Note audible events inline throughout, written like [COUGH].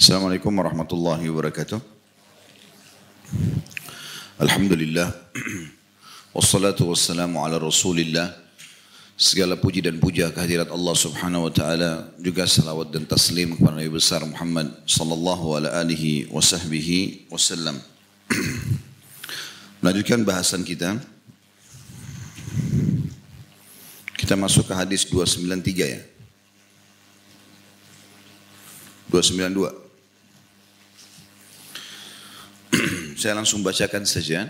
Assalamualaikum warahmatullahi wabarakatuh. Alhamdulillah. [CLEARS THROAT] Wassalatu wassalamu ala rasulillah. Segala puji dan puja kehadirat Allah subhanahu wa ta'ala. Juga salawat dan taslim kepada Nabi besar Muhammad sallallahu ala alihi wa sahbihi wasallam. [CLEARS THROAT] Melanjutkan bahasan kita. Kita masuk ke hadis 293 ya. 292. Saya langsung bacakan saja.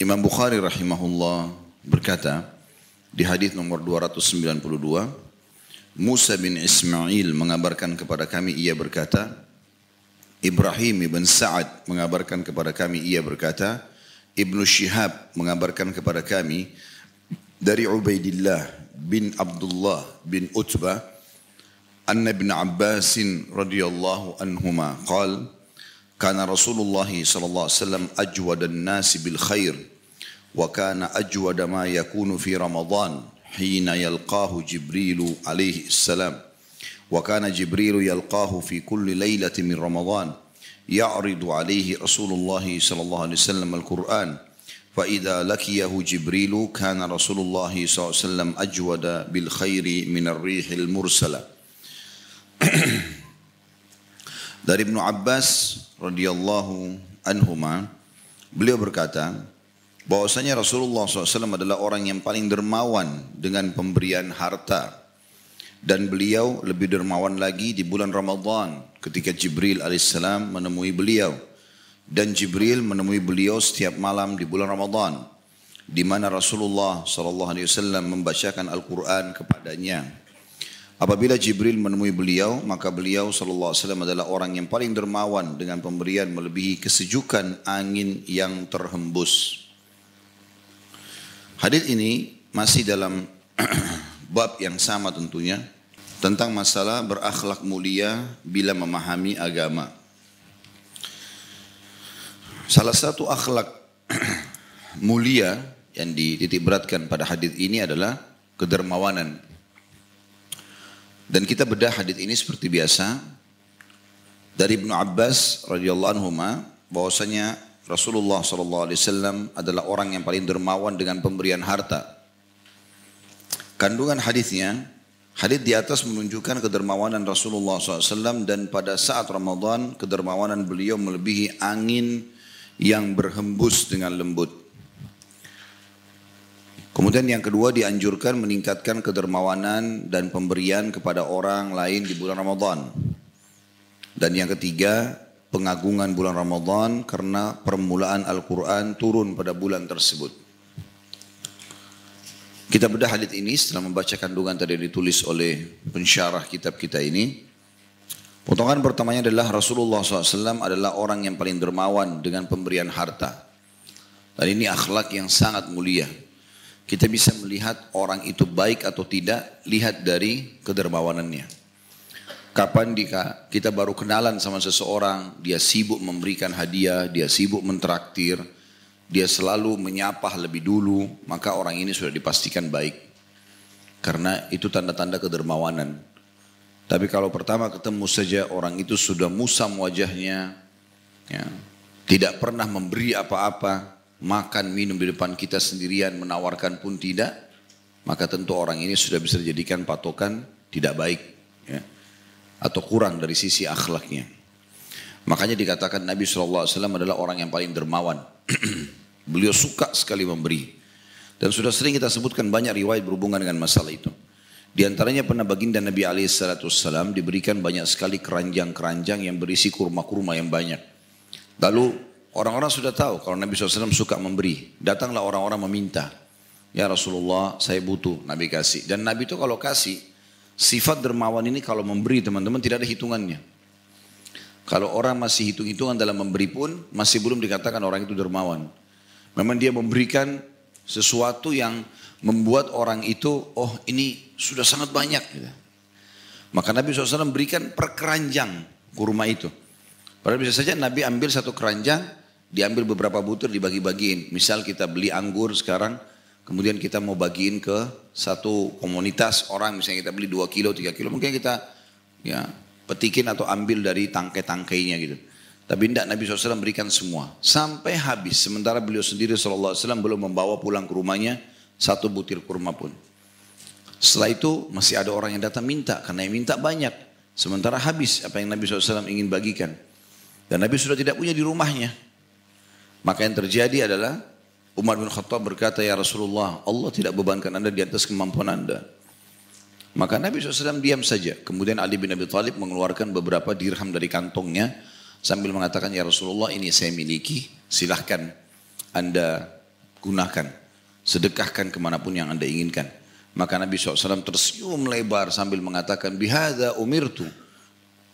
Imam Bukhari rahimahullah berkata di hadis nomor 292, Musa bin Ismail mengabarkan kepada kami ia berkata, Ibrahim bin Sa'ad mengabarkan kepada kami ia berkata, Ibnu Shihab mengabarkan kepada kami dari Ubaidillah bin Abdullah bin Utbah anna ibn Abbas radhiyallahu anhuma qala كان رسول الله صلى الله عليه وسلم أجود الناس بالخير وكان أجود ما يكون في رمضان حين يلقاه جبريل عليه السلام. وكان جبريل يلقاه في كل ليلة من رمضان يعرض عليه رسول الله صلى الله عليه وسلم القرآن. فإذا لكيه جبريل كان رسول الله صلى الله عليه وسلم أجود بالخير من الريح المرسلة. Dari Ibnu Abbas radhiyallahu anhuma beliau berkata bahwasanya Rasulullah SAW adalah orang yang paling dermawan dengan pemberian harta. Dan beliau lebih dermawan lagi di bulan Ramadhan ketika Jibril alaihissalam menemui beliau. Dan Jibril menemui beliau setiap malam di bulan Ramadhan di mana Rasulullah SAW membacakan Al-Quran kepadanya Apabila Jibril menemui beliau, maka beliau sallallahu alaihi wasallam adalah orang yang paling dermawan dengan pemberian melebihi kesejukan angin yang terhembus. Hadis ini masih dalam [CLEARS THROAT] bab yang sama tentunya tentang masalah berakhlak mulia bila memahami agama. Salah satu akhlak [CLEARS THROAT] mulia yang dititik beratkan pada hadis ini adalah kedermawanan. Dan kita bedah hadis ini seperti biasa dari Ibnu Abbas radhiyallahu anhu bahwasanya Rasulullah sallallahu alaihi wasallam adalah orang yang paling dermawan dengan pemberian harta. Kandungan hadisnya Hadis di atas menunjukkan kedermawanan Rasulullah SAW dan pada saat Ramadan kedermawanan beliau melebihi angin yang berhembus dengan lembut. Kemudian yang kedua dianjurkan meningkatkan kedermawanan dan pemberian kepada orang lain di bulan Ramadan. Dan yang ketiga, pengagungan bulan Ramadan karena permulaan Al-Quran turun pada bulan tersebut. Kita bedah hadis ini setelah membaca kandungan tadi ditulis oleh pensyarah kitab kita ini. Potongan pertamanya adalah Rasulullah SAW adalah orang yang paling dermawan dengan pemberian harta. Dan ini akhlak yang sangat mulia. Kita bisa melihat orang itu baik atau tidak, lihat dari kedermawanannya. Kapan kita baru kenalan sama seseorang, dia sibuk memberikan hadiah, dia sibuk mentraktir, dia selalu menyapa lebih dulu, maka orang ini sudah dipastikan baik. Karena itu tanda-tanda kedermawanan. Tapi kalau pertama ketemu saja orang itu sudah musam wajahnya, ya, tidak pernah memberi apa-apa, makan minum di depan kita sendirian menawarkan pun tidak, maka tentu orang ini sudah bisa dijadikan patokan tidak baik ya, atau kurang dari sisi akhlaknya. Makanya dikatakan Nabi SAW adalah orang yang paling dermawan. [CLEARS THROAT] Beliau suka sekali memberi. Dan sudah sering kita sebutkan banyak riwayat berhubungan dengan masalah itu. Di antaranya pernah baginda Nabi SAW diberikan banyak sekali keranjang-keranjang yang berisi kurma-kurma yang banyak. Lalu Orang-orang sudah tahu kalau Nabi SAW suka memberi. Datanglah orang-orang meminta. Ya Rasulullah saya butuh Nabi kasih. Dan Nabi itu kalau kasih, sifat dermawan ini kalau memberi teman-teman tidak ada hitungannya. Kalau orang masih hitung-hitungan dalam memberi pun masih belum dikatakan orang itu dermawan. Memang dia memberikan sesuatu yang membuat orang itu, oh ini sudah sangat banyak. Gitu. Maka Nabi SAW memberikan perkeranjang kurma itu. Padahal bisa saja Nabi ambil satu keranjang, diambil beberapa butir dibagi-bagiin. Misal kita beli anggur sekarang, kemudian kita mau bagiin ke satu komunitas orang, misalnya kita beli 2 kilo, 3 kilo, mungkin kita ya petikin atau ambil dari tangkai-tangkainya gitu. Tapi tidak Nabi SAW berikan semua. Sampai habis. Sementara beliau sendiri SAW belum membawa pulang ke rumahnya satu butir kurma pun. Setelah itu masih ada orang yang datang minta. Karena yang minta banyak. Sementara habis apa yang Nabi SAW ingin bagikan. Dan Nabi sudah tidak punya di rumahnya. Maka yang terjadi adalah Umar bin Khattab berkata, Ya Rasulullah, Allah tidak bebankan anda di atas kemampuan anda. Maka Nabi SAW diam saja. Kemudian Ali bin Abi Thalib mengeluarkan beberapa dirham dari kantongnya sambil mengatakan, Ya Rasulullah ini saya miliki, silahkan anda gunakan. Sedekahkan ke mana pun yang anda inginkan. Maka Nabi SAW tersenyum lebar sambil mengatakan, Bihada umirtu.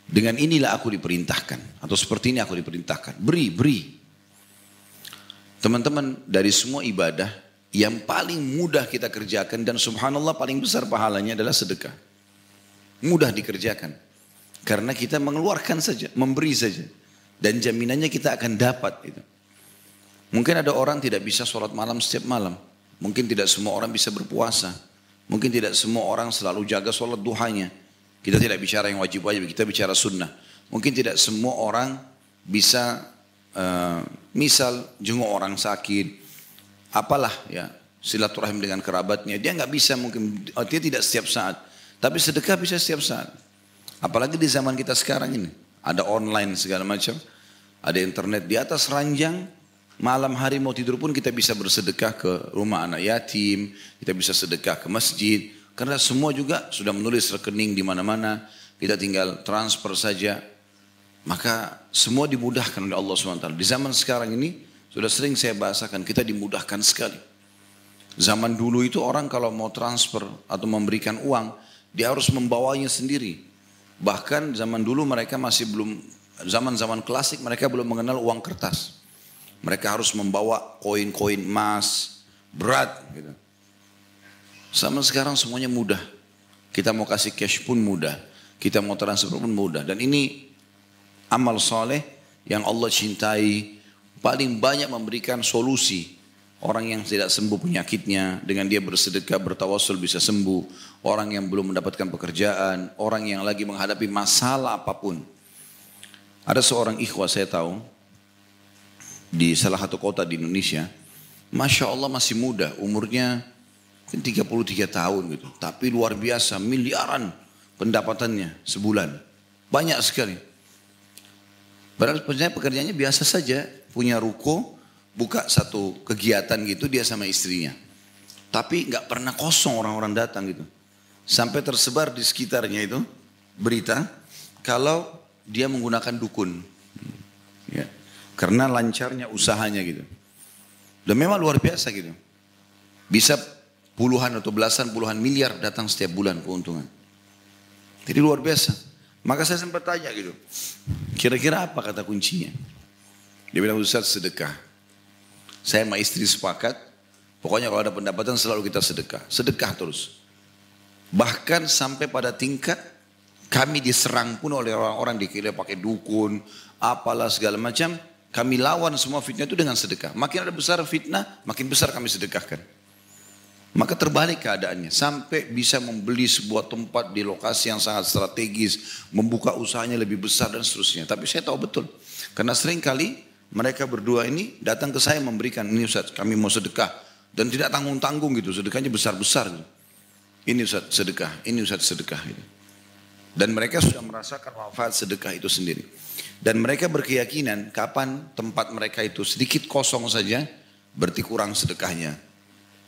Dengan inilah aku diperintahkan. Atau seperti ini aku diperintahkan. Beri, beri. Teman-teman dari semua ibadah yang paling mudah kita kerjakan dan subhanallah paling besar pahalanya adalah sedekah. Mudah dikerjakan. Karena kita mengeluarkan saja, memberi saja. Dan jaminannya kita akan dapat itu. Mungkin ada orang tidak bisa sholat malam setiap malam. Mungkin tidak semua orang bisa berpuasa. Mungkin tidak semua orang selalu jaga sholat duhanya. Kita tidak bicara yang wajib-wajib, kita bicara sunnah. Mungkin tidak semua orang bisa uh, misal jenguk orang sakit, apalah ya silaturahim dengan kerabatnya. Dia nggak bisa mungkin, oh, dia tidak setiap saat. Tapi sedekah bisa setiap saat. Apalagi di zaman kita sekarang ini. Ada online segala macam. Ada internet di atas ranjang. Malam hari mau tidur pun kita bisa bersedekah ke rumah anak yatim. Kita bisa sedekah ke masjid. Karena semua juga sudah menulis rekening di mana-mana. Kita tinggal transfer saja. Maka semua dimudahkan oleh Allah SWT. Di zaman sekarang ini sudah sering saya bahasakan kita dimudahkan sekali. Zaman dulu itu orang kalau mau transfer atau memberikan uang, dia harus membawanya sendiri. Bahkan zaman dulu mereka masih belum, zaman-zaman klasik mereka belum mengenal uang kertas. Mereka harus membawa koin-koin emas, berat gitu. Sama sekarang semuanya mudah. Kita mau kasih cash pun mudah. Kita mau transfer pun mudah. Dan ini amal soleh yang Allah cintai. Paling banyak memberikan solusi. Orang yang tidak sembuh penyakitnya dengan dia bersedekah bertawasul bisa sembuh. Orang yang belum mendapatkan pekerjaan. Orang yang lagi menghadapi masalah apa pun. Ada seorang ikhwah saya tahu di salah satu kota di Indonesia. Masya Allah masih muda, umurnya Mungkin 33 tahun gitu. Tapi luar biasa, miliaran pendapatannya sebulan. Banyak sekali. Padahal sebenarnya pekerjaannya biasa saja. Punya ruko, buka satu kegiatan gitu dia sama istrinya. Tapi nggak pernah kosong orang-orang datang gitu. Sampai tersebar di sekitarnya itu berita kalau dia menggunakan dukun. Ya. Karena lancarnya usahanya gitu. Dan memang luar biasa gitu. Bisa puluhan atau belasan puluhan miliar datang setiap bulan keuntungan. Jadi luar biasa. Maka saya sempat tanya gitu, kira-kira apa kata kuncinya? Dia bilang Ustaz sedekah. Saya sama istri sepakat, pokoknya kalau ada pendapatan selalu kita sedekah. Sedekah terus. Bahkan sampai pada tingkat kami diserang pun oleh orang-orang dikira pakai dukun, apalah segala macam. Kami lawan semua fitnah itu dengan sedekah. Makin ada besar fitnah, makin besar kami sedekahkan. Maka terbalik keadaannya sampai bisa membeli sebuah tempat di lokasi yang sangat strategis, membuka usahanya lebih besar dan seterusnya. Tapi saya tahu betul karena sering kali mereka berdua ini datang ke saya memberikan ini Ustaz, kami mau sedekah dan tidak tanggung-tanggung gitu, sedekahnya besar-besar gitu. Ini Ustaz sedekah, ini Ustaz sedekah gitu. Dan mereka sudah merasakan manfaat sedekah itu sendiri. Dan mereka berkeyakinan kapan tempat mereka itu sedikit kosong saja, berarti kurang sedekahnya.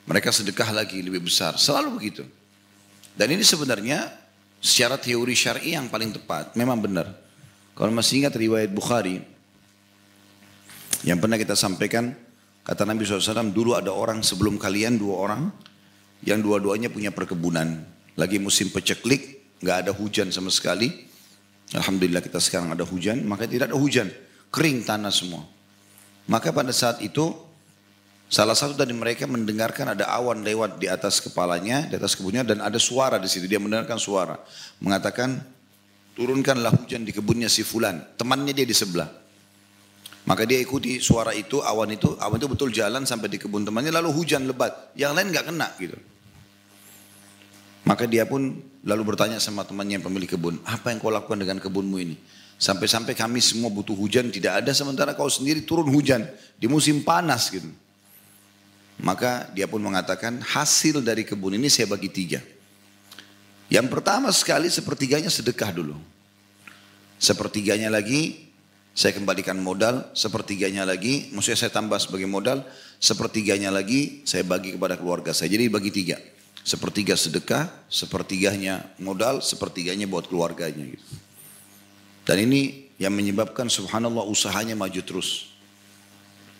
Mereka sedekah lagi lebih besar. Selalu begitu. Dan ini sebenarnya secara teori syar'i yang paling tepat. Memang benar. Kalau masih ingat riwayat Bukhari. Yang pernah kita sampaikan. Kata Nabi SAW dulu ada orang sebelum kalian dua orang. Yang dua-duanya punya perkebunan. Lagi musim peceklik. nggak ada hujan sama sekali. Alhamdulillah kita sekarang ada hujan. Maka tidak ada hujan. Kering tanah semua. Maka pada saat itu Salah satu dari mereka mendengarkan ada awan lewat di atas kepalanya, di atas kebunnya dan ada suara di situ. Dia mendengarkan suara. Mengatakan, turunkanlah hujan di kebunnya si fulan. Temannya dia di sebelah. Maka dia ikuti suara itu, awan itu, awan itu betul jalan sampai di kebun temannya lalu hujan lebat. Yang lain nggak kena gitu. Maka dia pun lalu bertanya sama temannya yang pemilik kebun, apa yang kau lakukan dengan kebunmu ini? Sampai-sampai kami semua butuh hujan tidak ada sementara kau sendiri turun hujan di musim panas gitu. Maka dia pun mengatakan hasil dari kebun ini saya bagi tiga. Yang pertama sekali sepertiganya sedekah dulu. Sepertiganya lagi saya kembalikan modal, sepertiganya lagi, maksudnya saya tambah sebagai modal, sepertiganya lagi saya bagi kepada keluarga saya. Jadi bagi tiga. Sepertiga sedekah, sepertiganya modal, sepertiganya buat keluarganya. Gitu. Dan ini yang menyebabkan subhanallah usahanya maju terus.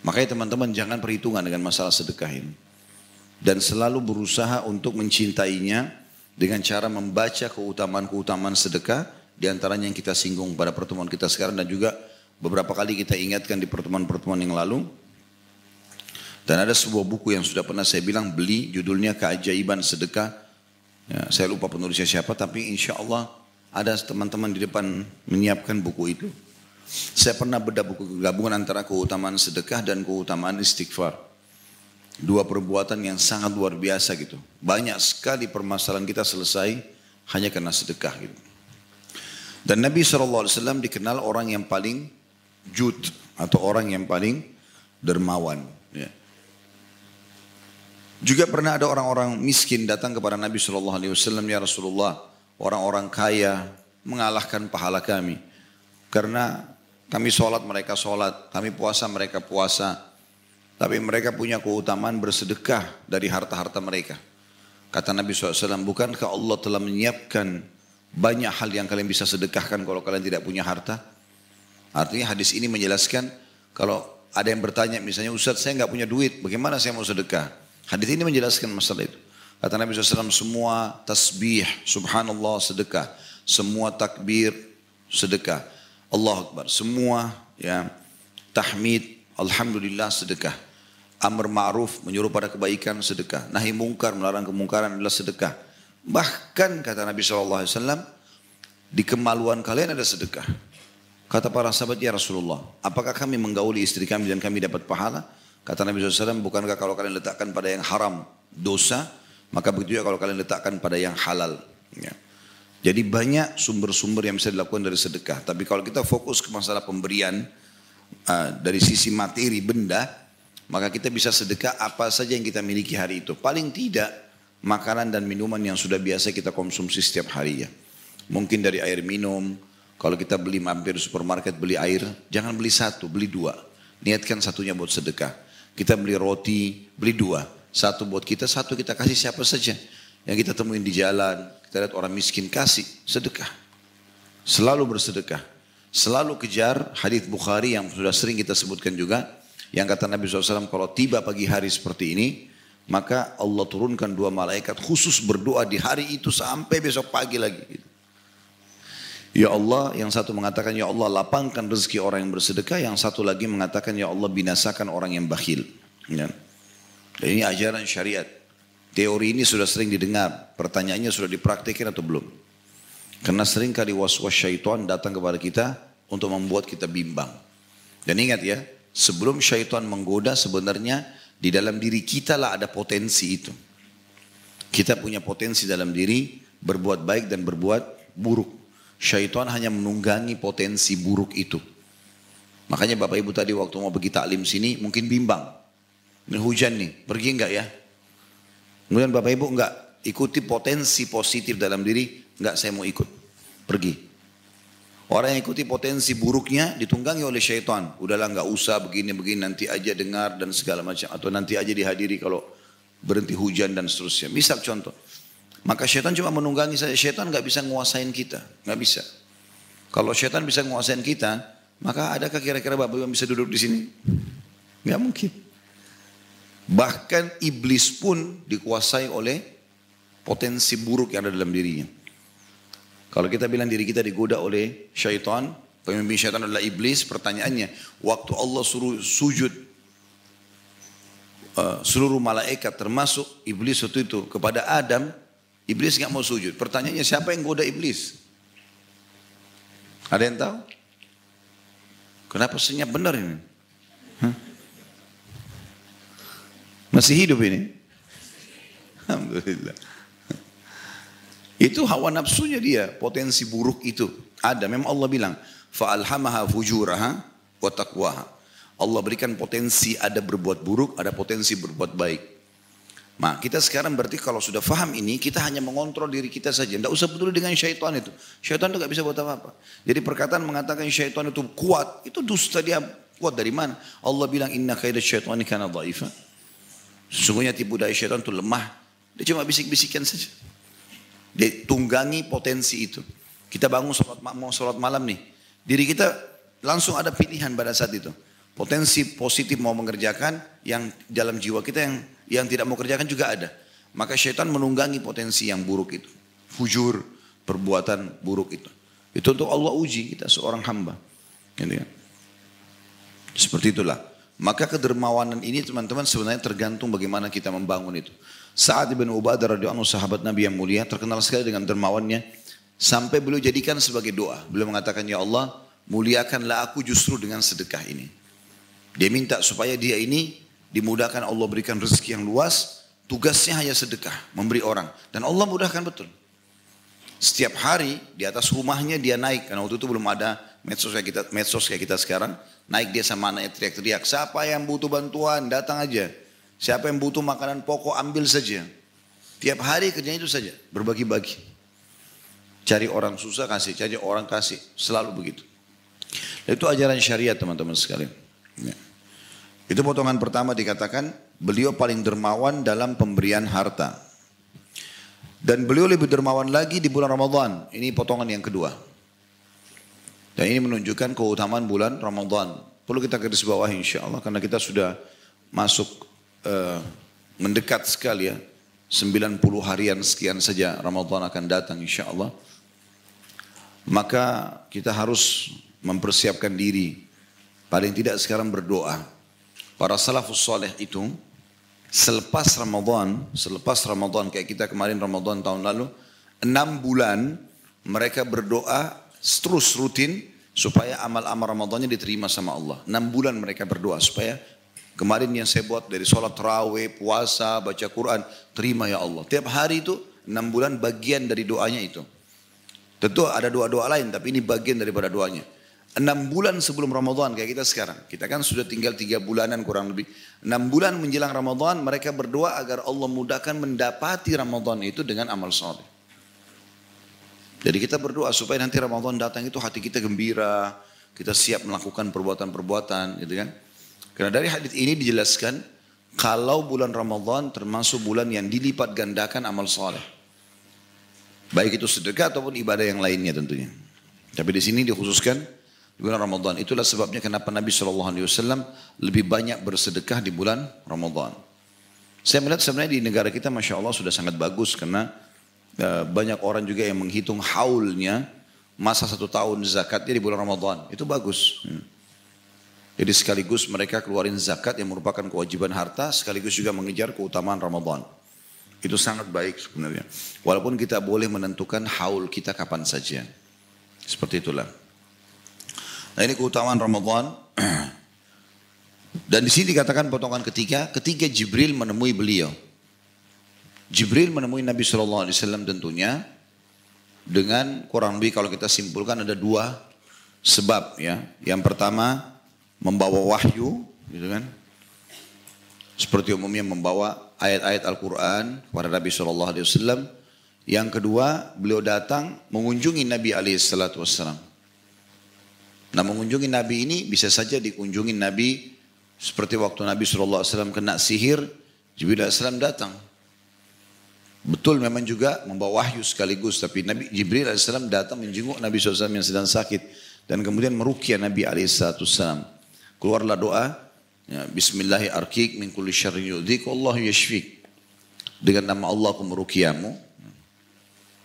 Makanya teman-teman jangan perhitungan dengan masalah sedekah ini. Dan selalu berusaha untuk mencintainya dengan cara membaca keutamaan-keutamaan sedekah di antaranya yang kita singgung pada pertemuan kita sekarang dan juga beberapa kali kita ingatkan di pertemuan-pertemuan yang lalu. Dan ada sebuah buku yang sudah pernah saya bilang beli judulnya Keajaiban Sedekah. Ya, saya lupa penulisnya siapa tapi insya Allah ada teman-teman di depan menyiapkan buku itu. Saya pernah bedah buku gabungan antara keutamaan sedekah dan keutamaan istighfar. Dua perbuatan yang sangat luar biasa gitu. Banyak sekali permasalahan kita selesai hanya karena sedekah gitu. Dan Nabi SAW dikenal orang yang paling jud atau orang yang paling dermawan. Ya. Juga pernah ada orang-orang miskin datang kepada Nabi SAW, ya Rasulullah, orang-orang kaya mengalahkan pahala kami. Karena kami sholat, mereka sholat. Kami puasa, mereka puasa. Tapi mereka punya keutamaan bersedekah dari harta-harta mereka. Kata Nabi SAW, bukankah Allah telah menyiapkan banyak hal yang kalian bisa sedekahkan kalau kalian tidak punya harta? Artinya hadis ini menjelaskan kalau ada yang bertanya misalnya Ustaz saya nggak punya duit, bagaimana saya mau sedekah? Hadis ini menjelaskan masalah itu. Kata Nabi SAW, semua tasbih, subhanallah, sedekah. Semua takbir, sedekah. Allah Akbar. Semua ya tahmid, alhamdulillah, sedekah. Amr ma'ruf, menyuruh pada kebaikan, sedekah. Nahi mungkar, melarang kemungkaran adalah sedekah. Bahkan kata Nabi SAW, di kemaluan kalian ada sedekah. Kata para sahabat, ya Rasulullah, apakah kami menggauli istri kami dan kami dapat pahala? Kata Nabi SAW, bukankah kalau kalian letakkan pada yang haram dosa, maka begitu juga kalau kalian letakkan pada yang halal. Ya. Jadi banyak sumber-sumber yang bisa dilakukan dari sedekah. Tapi kalau kita fokus ke masalah pemberian uh, dari sisi materi benda, maka kita bisa sedekah apa saja yang kita miliki hari itu. Paling tidak makanan dan minuman yang sudah biasa kita konsumsi setiap hari ya. Mungkin dari air minum, kalau kita beli mampir supermarket beli air, jangan beli satu, beli dua. Niatkan satunya buat sedekah. Kita beli roti, beli dua. Satu buat kita, satu kita kasih siapa saja. Yang kita temuin di jalan, kita lihat orang miskin kasih, sedekah. Selalu bersedekah. Selalu kejar hadis Bukhari yang sudah sering kita sebutkan juga. Yang kata Nabi SAW, kalau tiba pagi hari seperti ini, maka Allah turunkan dua malaikat khusus berdoa di hari itu sampai besok pagi lagi. Ya Allah, yang satu mengatakan, Ya Allah lapangkan rezeki orang yang bersedekah. Yang satu lagi mengatakan, Ya Allah binasakan orang yang bakhil. Ya. Ini ajaran syariat. Teori ini sudah sering didengar. Pertanyaannya sudah dipraktikkan atau belum? Karena sering kali was-was syaitan datang kepada kita untuk membuat kita bimbang. Dan ingat ya, sebelum syaitan menggoda sebenarnya di dalam diri kita lah ada potensi itu. Kita punya potensi dalam diri berbuat baik dan berbuat buruk. Syaitan hanya menunggangi potensi buruk itu. Makanya Bapak Ibu tadi waktu mau pergi taklim sini mungkin bimbang. Ini hujan nih, pergi enggak ya? Kemudian Bapak Ibu enggak ikuti potensi positif dalam diri, enggak saya mau ikut. Pergi. Orang yang ikuti potensi buruknya ditunggangi oleh syaitan. Udahlah enggak usah begini-begini nanti aja dengar dan segala macam. Atau nanti aja dihadiri kalau berhenti hujan dan seterusnya. Misal contoh. Maka syaitan cuma menunggangi saja. Syaitan enggak bisa nguasain kita. Enggak bisa. Kalau syaitan bisa nguasain kita, maka adakah kira-kira Bapak Ibu yang bisa duduk di sini? Enggak mungkin. Bahkan iblis pun dikuasai oleh potensi buruk yang ada dalam dirinya. Kalau kita bilang diri kita digoda oleh syaitan, pemimpin syaitan adalah iblis, pertanyaannya, waktu Allah suruh sujud uh, seluruh malaikat termasuk iblis waktu itu kepada Adam, iblis nggak mau sujud. Pertanyaannya siapa yang goda iblis? Ada yang tahu? Kenapa senyap benar ini? Masih hidup ini? Alhamdulillah. Itu hawa nafsunya dia, potensi buruk itu. Ada, memang Allah bilang, fa'alhamaha fujuraha wa taqwaha. Allah berikan potensi ada berbuat buruk, ada potensi berbuat baik. Nah kita sekarang berarti kalau sudah faham ini, kita hanya mengontrol diri kita saja. Tidak usah peduli dengan syaitan itu. Syaitan itu gak bisa buat apa-apa. Jadi perkataan mengatakan syaitan itu kuat, itu dusta dia kuat dari mana? Allah bilang inna kaidah syaitani kana dhaifa. Sesungguhnya tipu daya syaitan itu lemah. Dia cuma bisik-bisikan saja. Dia tunggangi potensi itu. Kita bangun sholat, mau sholat malam nih. Diri kita langsung ada pilihan pada saat itu. Potensi positif mau mengerjakan yang dalam jiwa kita yang yang tidak mau kerjakan juga ada. Maka syaitan menunggangi potensi yang buruk itu. Fujur, perbuatan buruk itu. Itu untuk Allah uji kita seorang hamba. Gitu ya. Seperti itulah. Maka kedermawanan ini teman-teman sebenarnya tergantung bagaimana kita membangun itu. Saat Ibn Ubadah radhiyallahu sahabat Nabi yang mulia terkenal sekali dengan dermawannya sampai beliau jadikan sebagai doa. Beliau mengatakan ya Allah muliakanlah aku justru dengan sedekah ini. Dia minta supaya dia ini dimudahkan Allah berikan rezeki yang luas, tugasnya hanya sedekah, memberi orang. Dan Allah mudahkan betul. Setiap hari di atas rumahnya dia naik, karena waktu itu belum ada medsos kayak kita, medsos kayak kita sekarang. Naik dia sama anaknya teriak-teriak, siapa yang butuh bantuan datang aja. Siapa yang butuh makanan pokok ambil saja. Tiap hari kerjanya itu saja, berbagi-bagi. Cari orang susah kasih, cari orang kasih, selalu begitu. Itu ajaran syariat teman-teman sekalian. Ya. Itu potongan pertama dikatakan beliau paling dermawan dalam pemberian harta. Dan beliau lebih dermawan lagi di bulan Ramadan. Ini potongan yang kedua. Dan ini menunjukkan keutamaan bulan Ramadan. Perlu kita garis bawah insya Allah karena kita sudah masuk uh, mendekat sekali ya. 90 harian sekian saja Ramadan akan datang insya Allah. Maka kita harus mempersiapkan diri. Paling tidak sekarang berdoa Para salafus soleh itu selepas Ramadan, selepas Ramadan kayak kita kemarin Ramadan tahun lalu, enam bulan mereka berdoa terus rutin supaya amal-amal Ramadannya diterima sama Allah. Enam bulan mereka berdoa supaya kemarin yang saya buat dari sholat terawih, puasa, baca Quran, terima ya Allah. Tiap hari itu enam bulan bagian dari doanya itu. Tentu ada doa-doa lain, tapi ini bagian daripada doanya. Enam bulan sebelum Ramadan kayak kita sekarang. Kita kan sudah tinggal tiga bulanan kurang lebih. Enam bulan menjelang Ramadan mereka berdoa agar Allah mudahkan mendapati Ramadan itu dengan amal soleh. Jadi kita berdoa supaya nanti Ramadan datang itu hati kita gembira. Kita siap melakukan perbuatan-perbuatan gitu kan. Karena dari hadis ini dijelaskan kalau bulan Ramadan termasuk bulan yang dilipat gandakan amal soleh. Baik itu sedekah ataupun ibadah yang lainnya tentunya. Tapi di sini dikhususkan di bulan Ramadan. Itulah sebabnya kenapa Nabi SAW lebih banyak bersedekah di bulan Ramadan. Saya melihat sebenarnya di negara kita Masya Allah sudah sangat bagus karena banyak orang juga yang menghitung haulnya masa satu tahun zakatnya di bulan Ramadan. Itu bagus. Hmm. Jadi sekaligus mereka keluarin zakat yang merupakan kewajiban harta sekaligus juga mengejar keutamaan Ramadan. Itu sangat baik sebenarnya. Walaupun kita boleh menentukan haul kita kapan saja. Seperti itulah. Nah ini keutamaan Ramadan. [CLEARS THROAT] Dan di sini dikatakan potongan ketiga, ketika Jibril menemui beliau. Jibril menemui Nabi Shallallahu Alaihi Wasallam tentunya dengan kurang lebih kalau kita simpulkan ada dua sebab ya. Yang pertama membawa wahyu, gitu kan? Seperti umumnya membawa ayat-ayat Al-Quran kepada Nabi Shallallahu Alaihi Wasallam. Yang kedua, beliau datang mengunjungi Nabi Alaihi Wasallam. Nah mengunjungi Nabi ini bisa saja dikunjungi Nabi seperti waktu Nabi SAW kena sihir, Jibril AS datang. Betul memang juga membawa wahyu sekaligus, tapi Nabi Jibril AS datang menjenguk Nabi SAW yang sedang sakit dan kemudian merukia Nabi SAW. Keluarlah doa, ya, Bismillahirrahmanirrahim min kulli syarrin yudhik, Allah yashfik. Dengan nama Allah aku merukiamu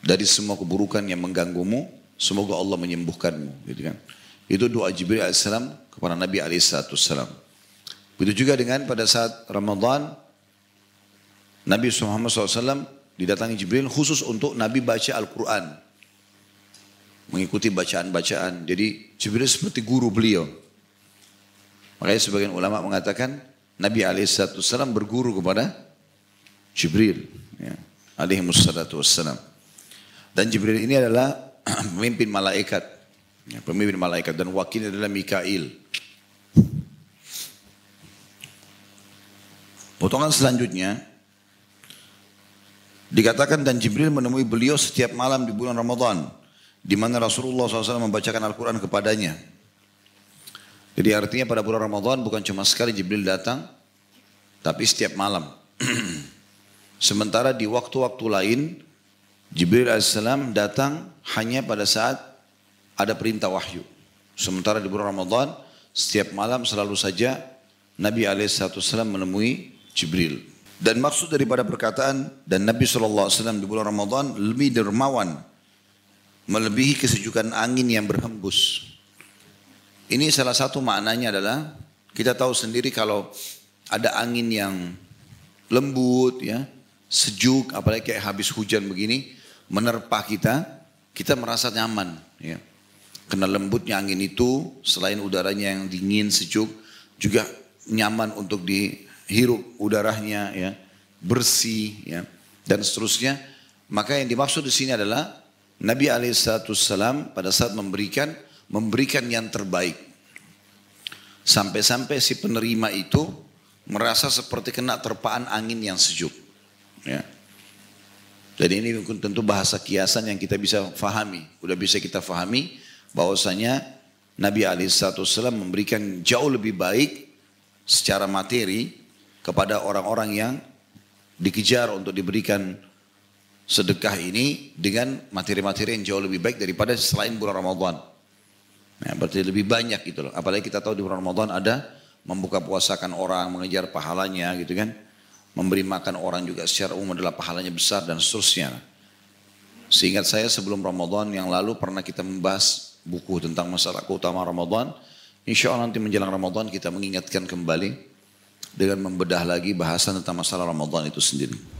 dari semua keburukan yang mengganggumu, semoga Allah menyembuhkanmu, gitu kan. Itu doa Jibril AS kepada Nabi AS. Begitu juga dengan pada saat Ramadan, Nabi Muhammad SAW didatangi Jibril khusus untuk Nabi baca Al-Quran. Mengikuti bacaan-bacaan. Jadi Jibril seperti guru beliau. Makanya sebagian ulama mengatakan Nabi SAW berguru kepada Jibril. Ya. Alaihi wassalatu wassalam. Dan Jibril ini adalah [CLEARS THROAT] pemimpin malaikat. Ya, pemimpin malaikat dan wakilnya adalah Mikail. Potongan selanjutnya dikatakan dan Jibril menemui beliau setiap malam di bulan Ramadan di mana Rasulullah SAW membacakan Al-Quran kepadanya. Jadi artinya pada bulan Ramadan bukan cuma sekali Jibril datang, tapi setiap malam. [CLEARS THROAT] Sementara di waktu-waktu lain Jibril AS datang hanya pada saat ada perintah wahyu. Sementara di bulan Ramadan setiap malam selalu saja Nabi AS menemui Jibril. Dan maksud daripada perkataan dan Nabi SAW di bulan Ramadan lebih dermawan melebihi kesejukan angin yang berhembus. Ini salah satu maknanya adalah kita tahu sendiri kalau ada angin yang lembut ya, sejuk, apalagi kayak habis hujan begini, menerpa kita, kita merasa nyaman. Ya. Kena lembutnya angin itu, selain udaranya yang dingin, sejuk, juga nyaman untuk dihirup udaranya, ya, bersih, ya, dan seterusnya. Maka yang dimaksud di sini adalah Nabi Alaihissalam pada saat memberikan, memberikan yang terbaik. Sampai-sampai si penerima itu merasa seperti kena terpaan angin yang sejuk. Ya. Jadi ini tentu bahasa kiasan yang kita bisa fahami. Udah bisa kita fahami bahwasanya Nabi Alaihissalam memberikan jauh lebih baik secara materi kepada orang-orang yang dikejar untuk diberikan sedekah ini dengan materi-materi yang jauh lebih baik daripada selain bulan Ramadan. Nah, berarti lebih banyak gitu loh. Apalagi kita tahu di bulan Ramadan ada membuka puasakan orang, mengejar pahalanya gitu kan. Memberi makan orang juga secara umum adalah pahalanya besar dan seterusnya. Seingat saya sebelum Ramadan yang lalu pernah kita membahas buku tentang masalah keutamaan Ramadan. Insya Allah nanti menjelang Ramadan kita mengingatkan kembali dengan membedah lagi bahasan tentang masalah Ramadan itu sendiri.